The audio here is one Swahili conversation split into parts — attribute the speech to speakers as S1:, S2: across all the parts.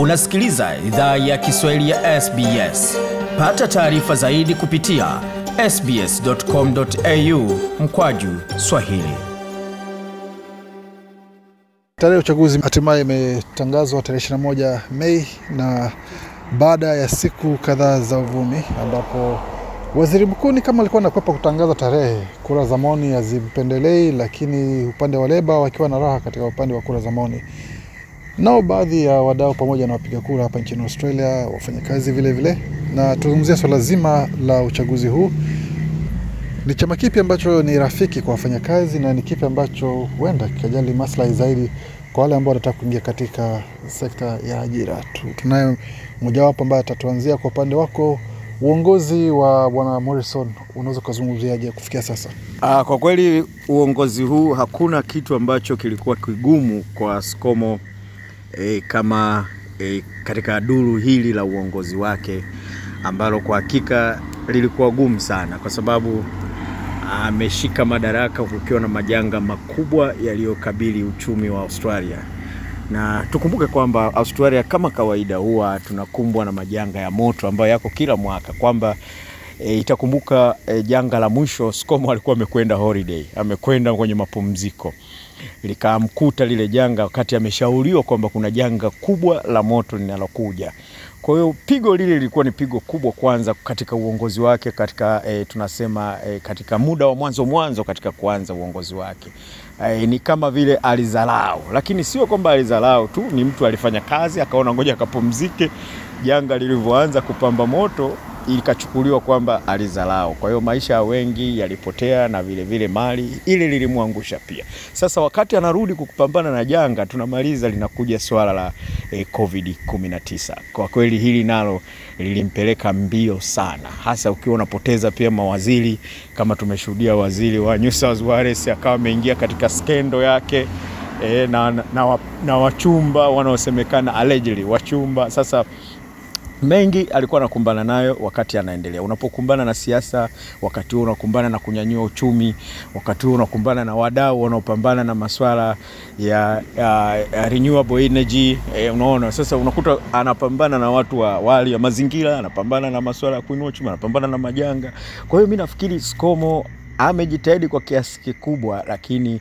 S1: Unasikiliza idhaa ya Kiswahili ya SBS. Pata taarifa zaidi kupitia sbs.com.au mkwaju swahili.
S2: Tarehe ya uchaguzi hatimaye imetangazwa tarehe 21 Mei, na baada ya siku kadhaa za uvumi, ambapo waziri mkuu ni kama alikuwa anakwepa kutangaza tarehe. Kura za maoni hazimpendelei, lakini upande wa Leba wakiwa na raha katika upande wa kura za maoni. Nao baadhi ya wadau pamoja na wapiga kura hapa nchini Australia, wafanyakazi vile vile, na tuzungumzia swala zima la uchaguzi huu. Ni chama kipi ambacho ni rafiki kwa wafanyakazi na ni kipi ambacho huenda kikajali maslahi zaidi kwa wale ambao wanataka kuingia katika sekta ya ajira? Tu- Tunaye mojawapo ambaye atatuanzia kwa upande wako, uongozi wa bwana Morrison unaweza ukazungumziaje kufikia sasa?
S3: Aa, kwa kweli uongozi huu hakuna kitu ambacho kilikuwa kigumu kwa ScoMo eh, kama e, katika duru hili la uongozi wake ambalo kwa hakika lilikuwa gumu sana kwa sababu ameshika madaraka kukiwa na majanga makubwa yaliyokabili uchumi wa Australia. Na tukumbuke kwamba Australia kama kawaida huwa tunakumbwa na majanga ya moto ambayo yako kila mwaka kwamba E, itakumbuka e, janga la mwisho ScoMo alikuwa amekwenda holiday, amekwenda kwenye mapumziko, likamkuta lile janga wakati ameshauriwa kwamba kuna janga kubwa la moto linalokuja. Kwa hiyo pigo lile lilikuwa ni pigo kubwa kwanza katika uongozi wake katika e, tunasema e, katika muda wa mwanzo mwanzo katika kuanza uongozi wake e, ni kama vile alizalau, lakini sio kwamba alizalau tu, ni mtu alifanya kazi akaona ngoja akapumzike. Janga lilivyoanza kupamba moto ikachukuliwa kwamba alizalao, Kwa hiyo maisha ya wengi yalipotea na vile vile mali ile lilimwangusha pia. Sasa wakati anarudi kupambana na janga, tunamaliza linakuja swala la eh, Covid 19. Kwa kweli hili nalo lilimpeleka mbio sana, hasa ukiwa unapoteza pia mawaziri kama tumeshuhudia waziri wa New South Wales akawa ameingia katika skendo yake eh, na, na, na, na wachumba wanaosemekana allegedly wachumba sasa mengi alikuwa anakumbana nayo wakati anaendelea. Unapokumbana na siasa, wakati huo unakumbana na kunyanyua uchumi, wakati huo unakumbana na wadau wanaopambana na maswala ya, ya, ya renewable energy e, unaona sasa, unakuta anapambana na watu wa wali ya mazingira, anapambana na maswala ya kuinua uchumi, anapambana na majanga. Kwa hiyo mi nafikiri ScoMo amejitahidi kwa kiasi kikubwa, lakini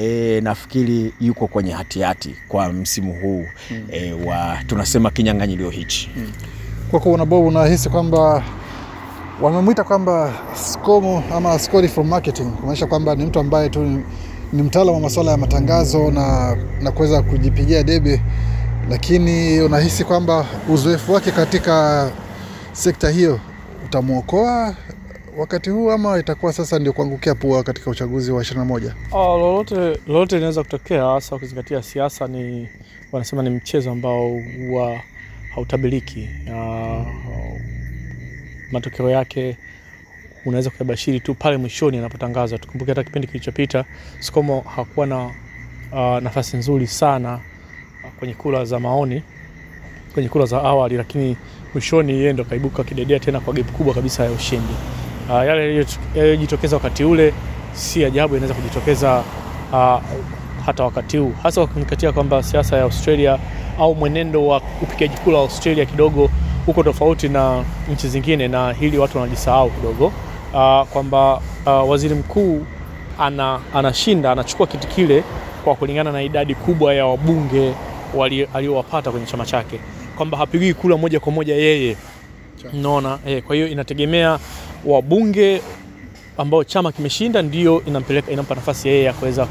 S3: E, nafikiri yuko kwenye hatihati kwa msimu huu mm. e, wa tunasema kinyang'anyiro hichi mm.
S2: Kwako bwana Bob, unahisi kwamba wamemwita kwamba skomo ama scori from marketing, kumaanisha kwamba ni mtu ambaye tu ni- ni mtaalamu wa masuala ya matangazo na, na kuweza kujipigia debe, lakini unahisi kwamba uzoefu wake katika sekta hiyo utamwokoa wakati huu ama itakuwa sasa ndio kuangukia pua katika uchaguzi wa 21?
S4: Oh, lolote lolote linaweza kutokea, hasa ukizingatia siasa ni wanasema ni mchezo ambao huwa hautabiliki. Uh, matokeo yake unaweza kuyabashiri tu pale mwishoni anapotangaza Tukumbuke hata kipindi kilichopita ScoMo hakuwa na uh, nafasi nzuri sana kwenye kura za maoni, kwenye kura za awali, lakini mwishoni yeye ndo kaibuka kidedea tena kwa gap kubwa kabisa ya ushindi. Uh, yale yaliyo- yaliyojitokeza wakati ule si ajabu inaweza kujitokeza uh, hata wakati huu, hasa wakizingatia kwamba siasa ya Australia au mwenendo wa upigaji kura wa Australia kidogo uko tofauti na nchi zingine, na hili watu wanajisahau kidogo. Uh, kwamba uh, waziri mkuu ana, anashinda anachukua kiti kile kwa kulingana na idadi kubwa ya wabunge aliyowapata aliowapata kwenye chama chake, kwamba hapigii kura moja kwa moja yeye. Unaona? Eh, kwa hiyo inategemea wabunge ambao chama kimeshinda ndio inampeleka inampa nafasi yeye ya kuweza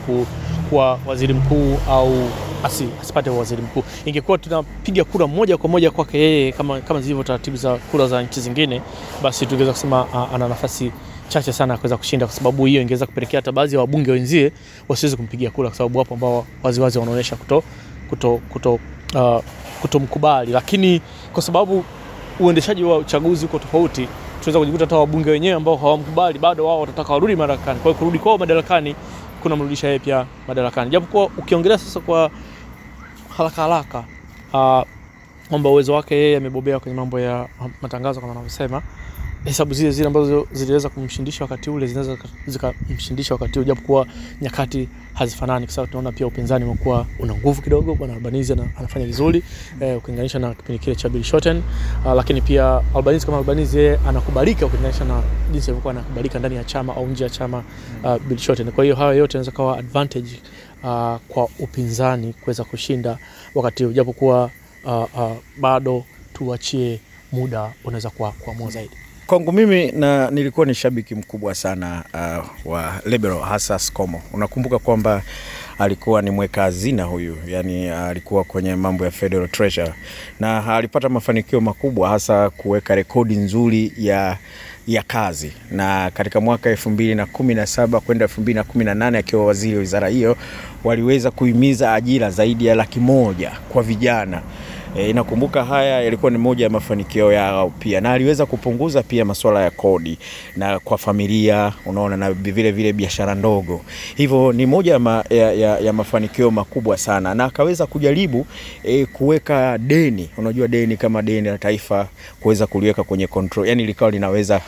S4: kuwa waziri mkuu au asi, asipate waziri mkuu. Ingekuwa tunapiga kura moja kwa moja kwake yeye kama, kama zilivyo taratibu za kura za nchi zingine, basi tungeweza kusema ana nafasi chache sana ya kuweza kushinda, kwa sababu hiyo ingeweza kupelekea hata baadhi ya wabunge wenzie wasiweze kumpigia kura, kwa sababu wapo ambao waziwazi wanaonyesha kuto, kuto, kuto, uh, kutomkubali, lakini kwa sababu uendeshaji wa uchaguzi uko tofauti, tunaweza kujikuta hata wabunge wenyewe ambao hawamkubali bado wao watataka warudi madarakani. Kwa hiyo kurudi kwao madarakani kunamrudisha yeye pia madarakani, japokuwa ukiongelea sasa kwa haraka haraka uh, kwamba uwezo wake yeye amebobea kwenye mambo ya matangazo kama anavyosema hesabu zile zile ambazo ziliweza kumshindisha wakati ule zinaweza zikamshindisha wakati ule, japokuwa nyakati hazifanani, kwa sababu tunaona pia upinzani umekuwa una nguvu kidogo. Bwana Albanese anafanya vizuri eh, ukilinganisha na kipindi kile cha Bill Shorten uh, lakini pia Albanese kama Albanese yeye anakubalika ukilinganisha na jinsi alivyokuwa anakubalika ndani ya chama au nje ya chama uh, Bill Shorten. Kwa hiyo hayo yote yanaweza kuwa advantage uh, kwa upinzani kuweza kushinda wakati ule, japokuwa uh, uh, bado tuachie muda unaweza kuamua zaidi.
S3: Kwangu mimi na nilikuwa ni shabiki mkubwa sana uh, wa Liberal hasa Scomo. Unakumbuka kwamba alikuwa ni mweka hazina huyu, yani alikuwa kwenye mambo ya Federal Treasury na alipata mafanikio makubwa hasa kuweka rekodi nzuri ya ya kazi na katika mwaka elfu mbili na kumi na saba kwenda elfu mbili na kumi na nane akiwa waziri wa wizara hiyo waliweza kuhimiza ajira zaidi ya laki moja kwa vijana. E, inakumbuka haya yalikuwa ni moja ya mafanikio yao pia, na aliweza kupunguza pia masuala ya kodi na kwa familia, unaona, na vile vile biashara ndogo. Hivyo ni moja ya, ma, ya, ya, ya mafanikio makubwa sana, na akaweza kujaribu e, kuweka deni, unajua deni kama deni la taifa kuweza kuliweka kwenye control, yani likawa linaweza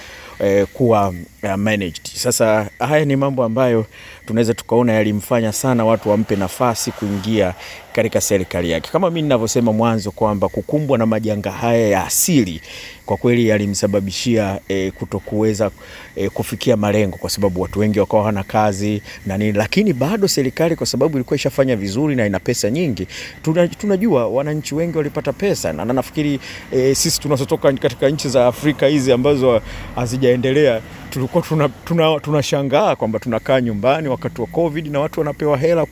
S3: e, kuwa uh, managed. Sasa haya ni mambo ambayo tunaweza tukaona yalimfanya sana watu wampe nafasi kuingia katika serikali yake, kama mimi ninavyosema mwanzo kwamba kukumbwa na majanga haya ya asili kwa kweli yalimsababishia eh, kutokuweza eh, kufikia malengo, kwa sababu watu wengi wakawa hana kazi na nini, lakini bado serikali kwa sababu ilikuwa ishafanya vizuri na ina pesa nyingi, tunajua wananchi wengi walipata pesa. Na nafikiri eh, sisi tunazotoka katika nchi za Afrika hizi ambazo hazijaendelea tulikuwa tunashangaa tuna, tuna kwamba tunakaa nyumbani wakati wa COVID na watu wanapewa hela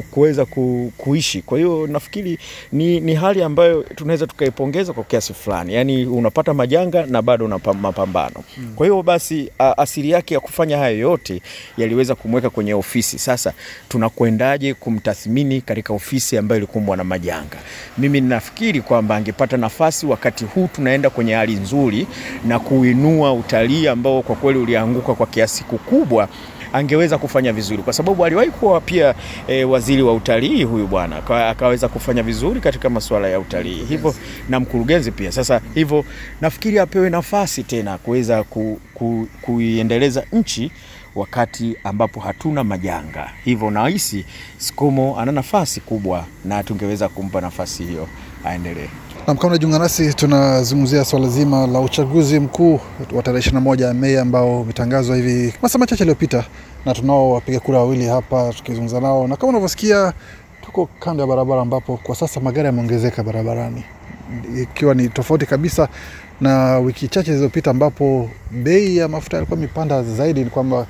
S3: kuweza ku, kuishi. Kwa hiyo nafikiri ni, ni hali ambayo tunaweza tukaipongeza kwa kiasi fulani, yaani unapata majanga na bado una mapambano. Kwa hiyo basi a, asili yake ya kufanya hayo yote yaliweza kumweka kwenye ofisi. Sasa tunakwendaje kumtathmini katika ofisi ambayo ilikumbwa na majanga? Mimi nafikiri kwamba angepata nafasi wakati huu tunaenda kwenye hali nzuri na kuinua utalii ambao kwa kweli ulianguka kwa kiasi kikubwa, angeweza kufanya vizuri, kwa sababu aliwahi kuwa pia e, waziri wa utalii huyu bwana akaweza kufanya vizuri katika masuala ya utalii hivyo, na mkurugenzi pia. Sasa hivyo nafikiri apewe nafasi tena kuweza ku, ku, kuiendeleza nchi wakati ambapo hatuna majanga. Hivyo nahisi Scomo ana nafasi kubwa na tungeweza kumpa nafasi hiyo aendelee.
S2: Nam, kama unajiunga nasi, tunazungumzia swala zima la uchaguzi mkuu wa tarehe 21 Mei ambao umetangazwa hivi masaa machache yaliyopita, na tunao wapiga kura wawili hapa tukizungumza nao, na kama unavyosikia tuko kando ya barabara ambapo kwa sasa magari yameongezeka barabarani, ikiwa ni tofauti kabisa na wiki chache zilizopita ambapo bei ya mafuta yalikuwa imepanda zaidi. Ni kwamba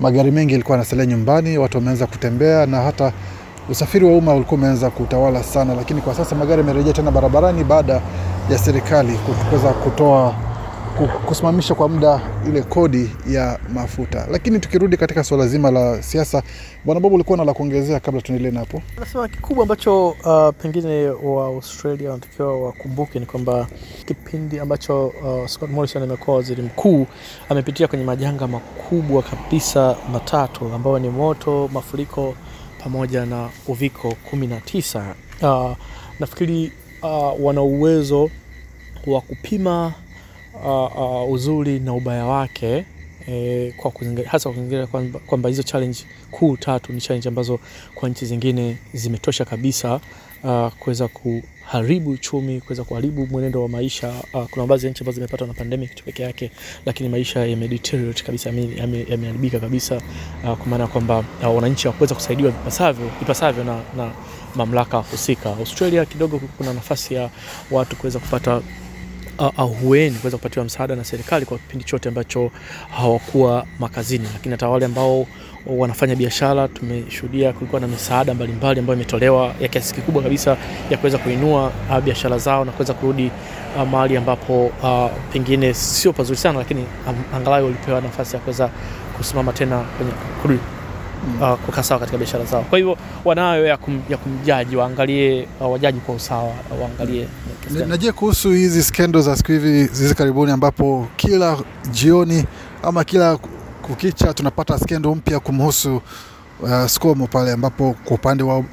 S2: magari mengi yalikuwa yanasalia nyumbani, watu wameanza kutembea na hata usafiri wa umma ulikuwa umeanza kutawala sana, lakini kwa sasa magari yamerejea tena barabarani baada ya serikali kuweza kutoa kusimamisha kwa muda ile kodi ya mafuta. Lakini tukirudi katika suala zima la siasa, bwana Bob, ulikuwa na la kuongezea kabla tuendelee napo?
S4: Nasema kikubwa ambacho uh, pengine wa Australia wanatakiwa wakumbuke ni kwamba kipindi ambacho uh, Scott Morrison amekuwa waziri mkuu amepitia kwenye majanga makubwa kabisa matatu ambayo ni moto, mafuriko pamoja na uviko 19. Uh, nafikiri uh, wana uwezo wa kupima uh, uh, uzuri na ubaya wake eh, kwa kuzingatia, hasa kuzingatia kwamba hizo challenge kuu tatu ni challenge ambazo kwa nchi zingine zimetosha kabisa uh, kuweza kuharibu uchumi, kuweza kuharibu mwenendo wa maisha. Uh, kuna baadhi ya nchi ambazo zimepatwa na pandemic tu peke yake, lakini maisha yamedeteriorate kabisa, yameharibika kabisa uh, kwa maana kwamba uh, wananchi hawakuweza kusaidiwa ipasavyo, ipasavyo na, na mamlaka husika. Australia kidogo kuna nafasi ya watu kuweza kupata ahueni kuweza kupatiwa msaada na serikali kwa kipindi chote ambacho hawakuwa makazini, lakini hata wale ambao wanafanya biashara tumeshuhudia kulikuwa na misaada mbalimbali ambayo imetolewa ya kiasi kikubwa kabisa ya kuweza kuinua uh, biashara zao na kuweza kurudi uh, mahali ambapo uh, pengine sio pazuri sana, lakini angalau walipewa nafasi ya kuweza kusimama tena kwenye kurudi uh, kukaa sawa katika biashara zao. Kwa hivyo wanayo ya, kum, ya kumjaji, waangalie uh, wajaji kwa usawa, waangalie
S2: na je, kuhusu hizi skendo za siku hivi hizi karibuni, ambapo kila jioni ama kila kukicha tunapata skendo mpya kumhusu uh, Skomo pale, ambapo kwa upande wa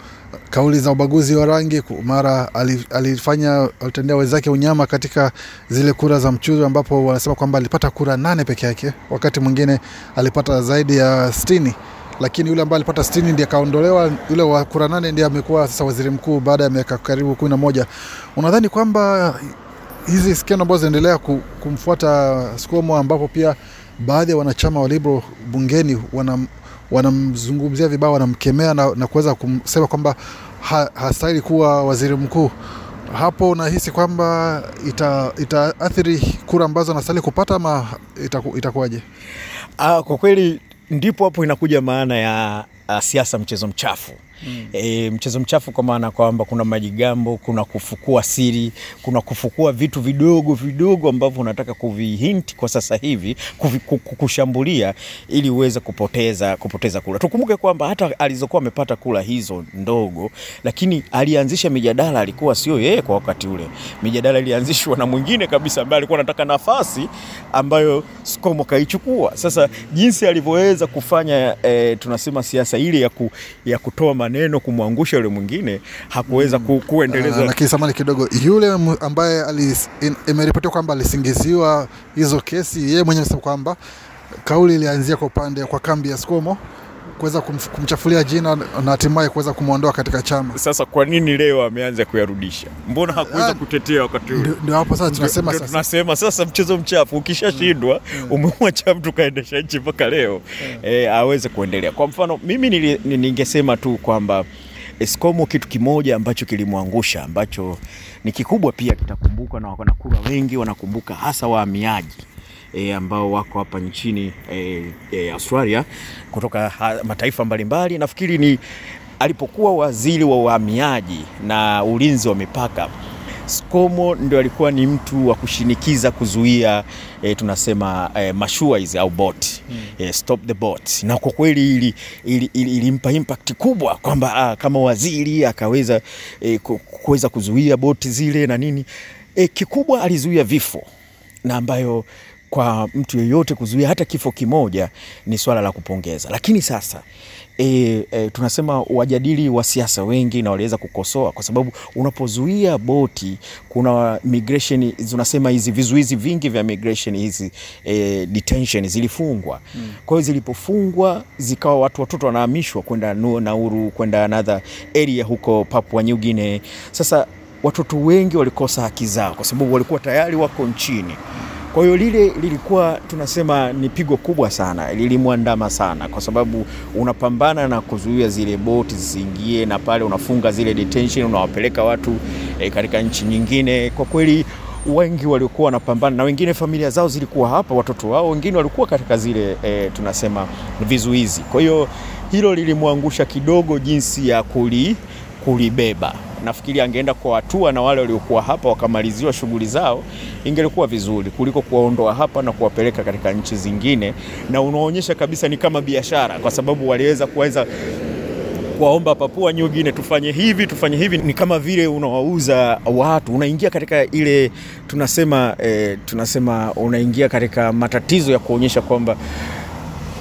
S2: kauli za ubaguzi wa rangi. Mara alifanya alitendea wenzake unyama katika zile kura za mchujo, ambapo wanasema kwamba alipata kura nane peke yake, wakati mwingine alipata zaidi ya sitini lakini yule ambaye alipata sitini ndiye akaondolewa. Yule wa kura nane ndiye amekuwa sasa waziri mkuu baada ya miaka karibu kumi na moja. Unadhani kwamba hizi skendo ambazo zinaendelea kumfuata Skomo, ambapo pia baadhi ya wanachama wa Liberal bungeni wanamzungumzia wanamzungumzia vibaya, wanamkemea na, na kuweza kusema kwamba ha, hastahili kuwa waziri mkuu. Hapo unahisi kwamba itaathiri ita kura ambazo anastahili kupata ama itakuwaje? Ita
S3: ah, kwa kweli ndipo hapo inakuja maana ya uh, siasa mchezo mchafu. Mm. E, mchezo mchafu kwa maana kwamba kuna majigambo, kuna kufukua siri, kuna kufukua vitu vidogo vidogo ambavyo unataka kuvihinti kwa sasa hivi kushambulia ili uweze kupoteza kupoteza kula. Tukumbuke kwamba hata alizokuwa amepata kula hizo ndogo, lakini alianzisha mijadala alikuwa sio yeye kwa wakati ule. Mijadala ilianzishwa na mwingine kabisa ambaye alikuwa anataka nafasi ambayo Skomo kaichukua. Sasa jinsi alivyoweza kufanya e, tunasema siasa ile ya, ku, ya kutoa maneno kumwangusha yule mwingine hakuweza ku, kuendeleza.
S2: Lakini uh, samani kidogo, yule ambaye imeripotiwa kwamba alisingiziwa hizo kesi, yeye mwenyewe amesema kwamba kauli ilianzia kwa upande kwa kambi ya Skomo kuweza kumchafulia jina na hatimaye kuweza kumwondoa katika chama.
S3: Sasa kwa nini leo ameanza kuyarudisha? Mbona hakuweza kutetea wakati ule?
S2: Ndio hapo sasa tunasema
S3: sasa, tunasema sasa mchezo mchafu ukishashindwa, mm. umemwacha mtu kaendesha nchi mpaka leo mm. e, aweze kuendelea. Kwa mfano mimi ningesema tu kwamba Eskomo kitu kimoja ambacho kilimwangusha ambacho ni kikubwa pia kitakumbukwa na wanakura wengi wanakumbuka, hasa wahamiaji e, ambao wako hapa nchini e, e, Australia kutoka ha, mataifa mbalimbali. Nafikiri ni alipokuwa waziri wa uhamiaji na ulinzi wa mipaka Skomo ndio alikuwa ni mtu wa kushinikiza kuzuia e, tunasema e, mashua hizi au boat hmm. e, stop the boat, na kwa kweli ili, ili, ili, ilimpa impact kubwa kwamba kama waziri akaweza e, kuweza kuzuia boti zile na nini e, kikubwa alizuia vifo na ambayo kwa mtu yeyote kuzuia hata kifo kimoja ni swala la kupongeza. Lakini sasa e, e, tunasema wajadili wa siasa wengi na waliweza kukosoa kwa sababu unapozuia boti, kuna migration, tunasema hizi vizuizi vingi vya migration hizi e, detention zilifungwa mm. Kwa hiyo zilipofungwa zikawa watu watoto wanahamishwa kwenda Nauru kwenda another area huko Papua New Guinea. Sasa watoto wengi walikosa haki zao kwa sababu walikuwa tayari wako nchini. Kwa hiyo lile lilikuwa tunasema ni pigo kubwa sana, lilimwandama sana, kwa sababu unapambana na kuzuia zile boti zisiingie, na pale unafunga zile detention, unawapeleka watu e, katika nchi nyingine. Kwa kweli wengi waliokuwa wanapambana na wengine familia zao zilikuwa hapa, watoto wao wengine walikuwa katika zile e, tunasema vizuizi. Kwa hiyo hilo lilimwangusha kidogo jinsi ya kuli, kulibeba nafikiri angeenda kwa hatua na wale waliokuwa hapa wakamaliziwa shughuli zao, ingelikuwa vizuri kuliko kuwaondoa hapa na kuwapeleka katika nchi zingine, na unaonyesha kabisa ni kama biashara, kwa sababu waliweza kuweza kuwaomba Papua New Guinea tufanye hivi tufanye hivi. Ni kama vile unawauza watu, unaingia katika ile tunasema eh, tunasema unaingia katika matatizo ya kuonyesha kwamba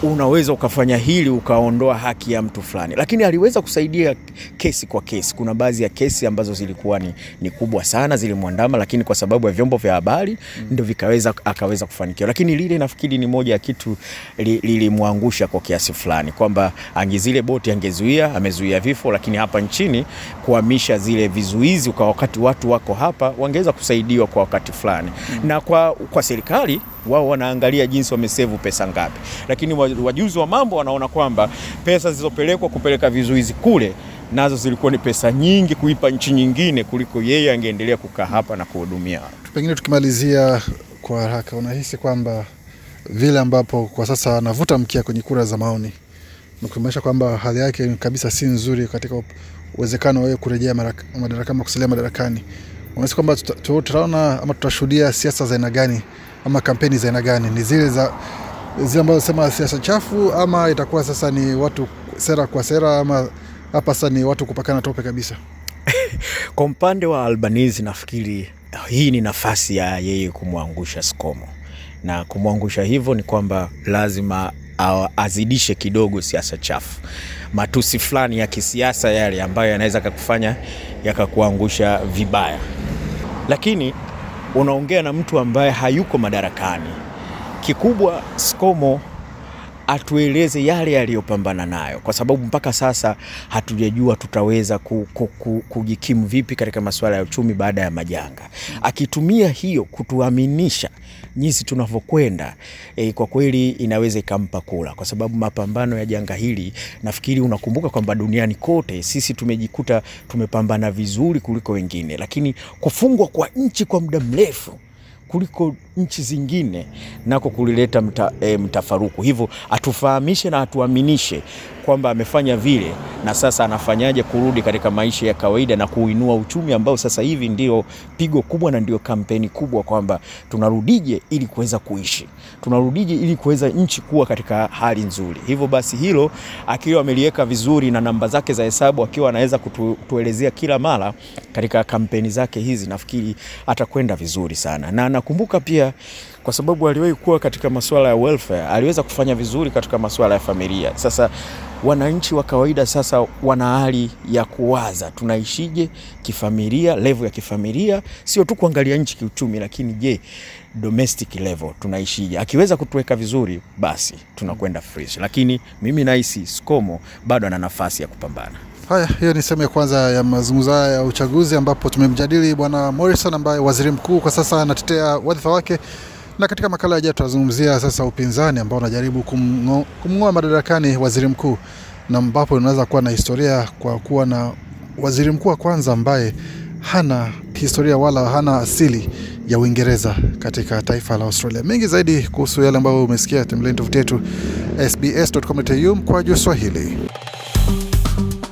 S3: unaweza ukafanya hili ukaondoa haki ya mtu fulani, lakini aliweza kusaidia kesi kwa kesi. Kuna baadhi ya kesi ambazo zilikuwa ni, ni kubwa sana zilimwandama, lakini kwa sababu ya vyombo vya habari mm. ndio vikaweza akaweza kufanikiwa. Lakini lile nafikiri ni moja ya kitu lilimwangusha li kwa kiasi fulani, kwamba angezile boti angezuia, amezuia vifo, lakini hapa nchini kuhamisha zile vizuizi kwa wakati watu wako hapa wangeweza kusaidiwa kwa wakati fulani mm. na kwa, kwa serikali wao wanaangalia jinsi wamesevu pesa ngapi, lakini wajuzi wa mambo wanaona kwamba pesa zilizopelekwa kupeleka vizuizi kule nazo zilikuwa ni pesa nyingi kuipa nchi nyingine kuliko yeye angeendelea kukaa hapa na kuhudumia watu.
S2: Pengine tukimalizia kwa haraka, unahisi kwamba vile ambapo kwa sasa anavuta mkia kwenye kura za maoni nakumaanisha kwamba hali yake kabisa si nzuri katika uwezekano wewe kurejea madarakani ama kusalia madarakani, unahisi kwamba tutaona ama tutashuhudia siasa za aina gani ama kampeni za aina gani? Ni zile za zile ambazo sema siasa chafu, ama itakuwa sasa ni watu sera kwa sera, ama hapa sasa ni watu kupakana tope kabisa?
S3: Kwa upande wa Albanese nafikiri hii ni nafasi ya yeye kumwangusha Skomo, na kumwangusha hivyo ni kwamba lazima azidishe kidogo siasa chafu. matusi fulani ya kisiasa yale ambayo yanaweza kakufanya yakakuangusha vibaya, lakini unaongea na mtu ambaye hayuko madarakani. Kikubwa SCOMO atueleze yale yaliyopambana nayo, kwa sababu mpaka sasa hatujajua tutaweza ku, ku, ku, kujikimu vipi katika masuala ya uchumi baada ya majanga. Akitumia hiyo kutuaminisha jinsi tunavyokwenda, e, kwa kweli inaweza ikampa kula, kwa sababu mapambano ya janga hili, nafikiri unakumbuka kwamba duniani kote sisi tumejikuta tumepambana vizuri kuliko wengine, lakini kufungwa kwa nchi kwa muda mrefu kuliko nchi zingine nako kulileta mta, e, mtafaruku. Hivyo atufahamishe na atuaminishe kwamba amefanya vile na sasa anafanyaje kurudi katika maisha ya kawaida na kuinua uchumi ambao sasa hivi ndio pigo kubwa na ndio kampeni kubwa, kwamba tunarudije ili kuweza kuishi, tunarudije ili kuweza nchi kuwa katika hali nzuri. Hivyo basi hilo akiwa ameliweka vizuri na namba zake za hesabu akiwa anaweza kutuelezea kila mara katika kampeni zake hizi, nafikiri atakwenda vizuri sana, na nakumbuka pia kwa sababu aliwahi kuwa katika masuala ya welfare, aliweza kufanya vizuri katika masuala ya familia. Sasa wananchi wa kawaida sasa wana hali ya kuwaza tunaishije kifamilia, level ya kifamilia, sio tu kuangalia nchi kiuchumi, lakini je, domestic level tunaishije? Akiweza kutuweka vizuri, basi tunakwenda fresh, lakini mimi nahisi Skomo bado ana nafasi ya kupambana.
S2: Haya, hiyo ni sehemu ya kwanza ya mazungumzo haya ya uchaguzi, ambapo tumemjadili Bwana Morrison ambaye waziri mkuu kwa sasa anatetea wadhifa wake, na katika makala yajayo tutazungumzia sasa upinzani ambao unajaribu kumng'o- kumng'oa madarakani waziri mkuu, na ambapo unaweza kuwa na historia kwa kuwa na waziri mkuu wa kwanza ambaye hana historia wala hana asili ya Uingereza katika taifa la Australia. Mengi zaidi kuhusu yale ambayo umesikia, tembeleni tovuti yetu sbs.com.au juu Swahili.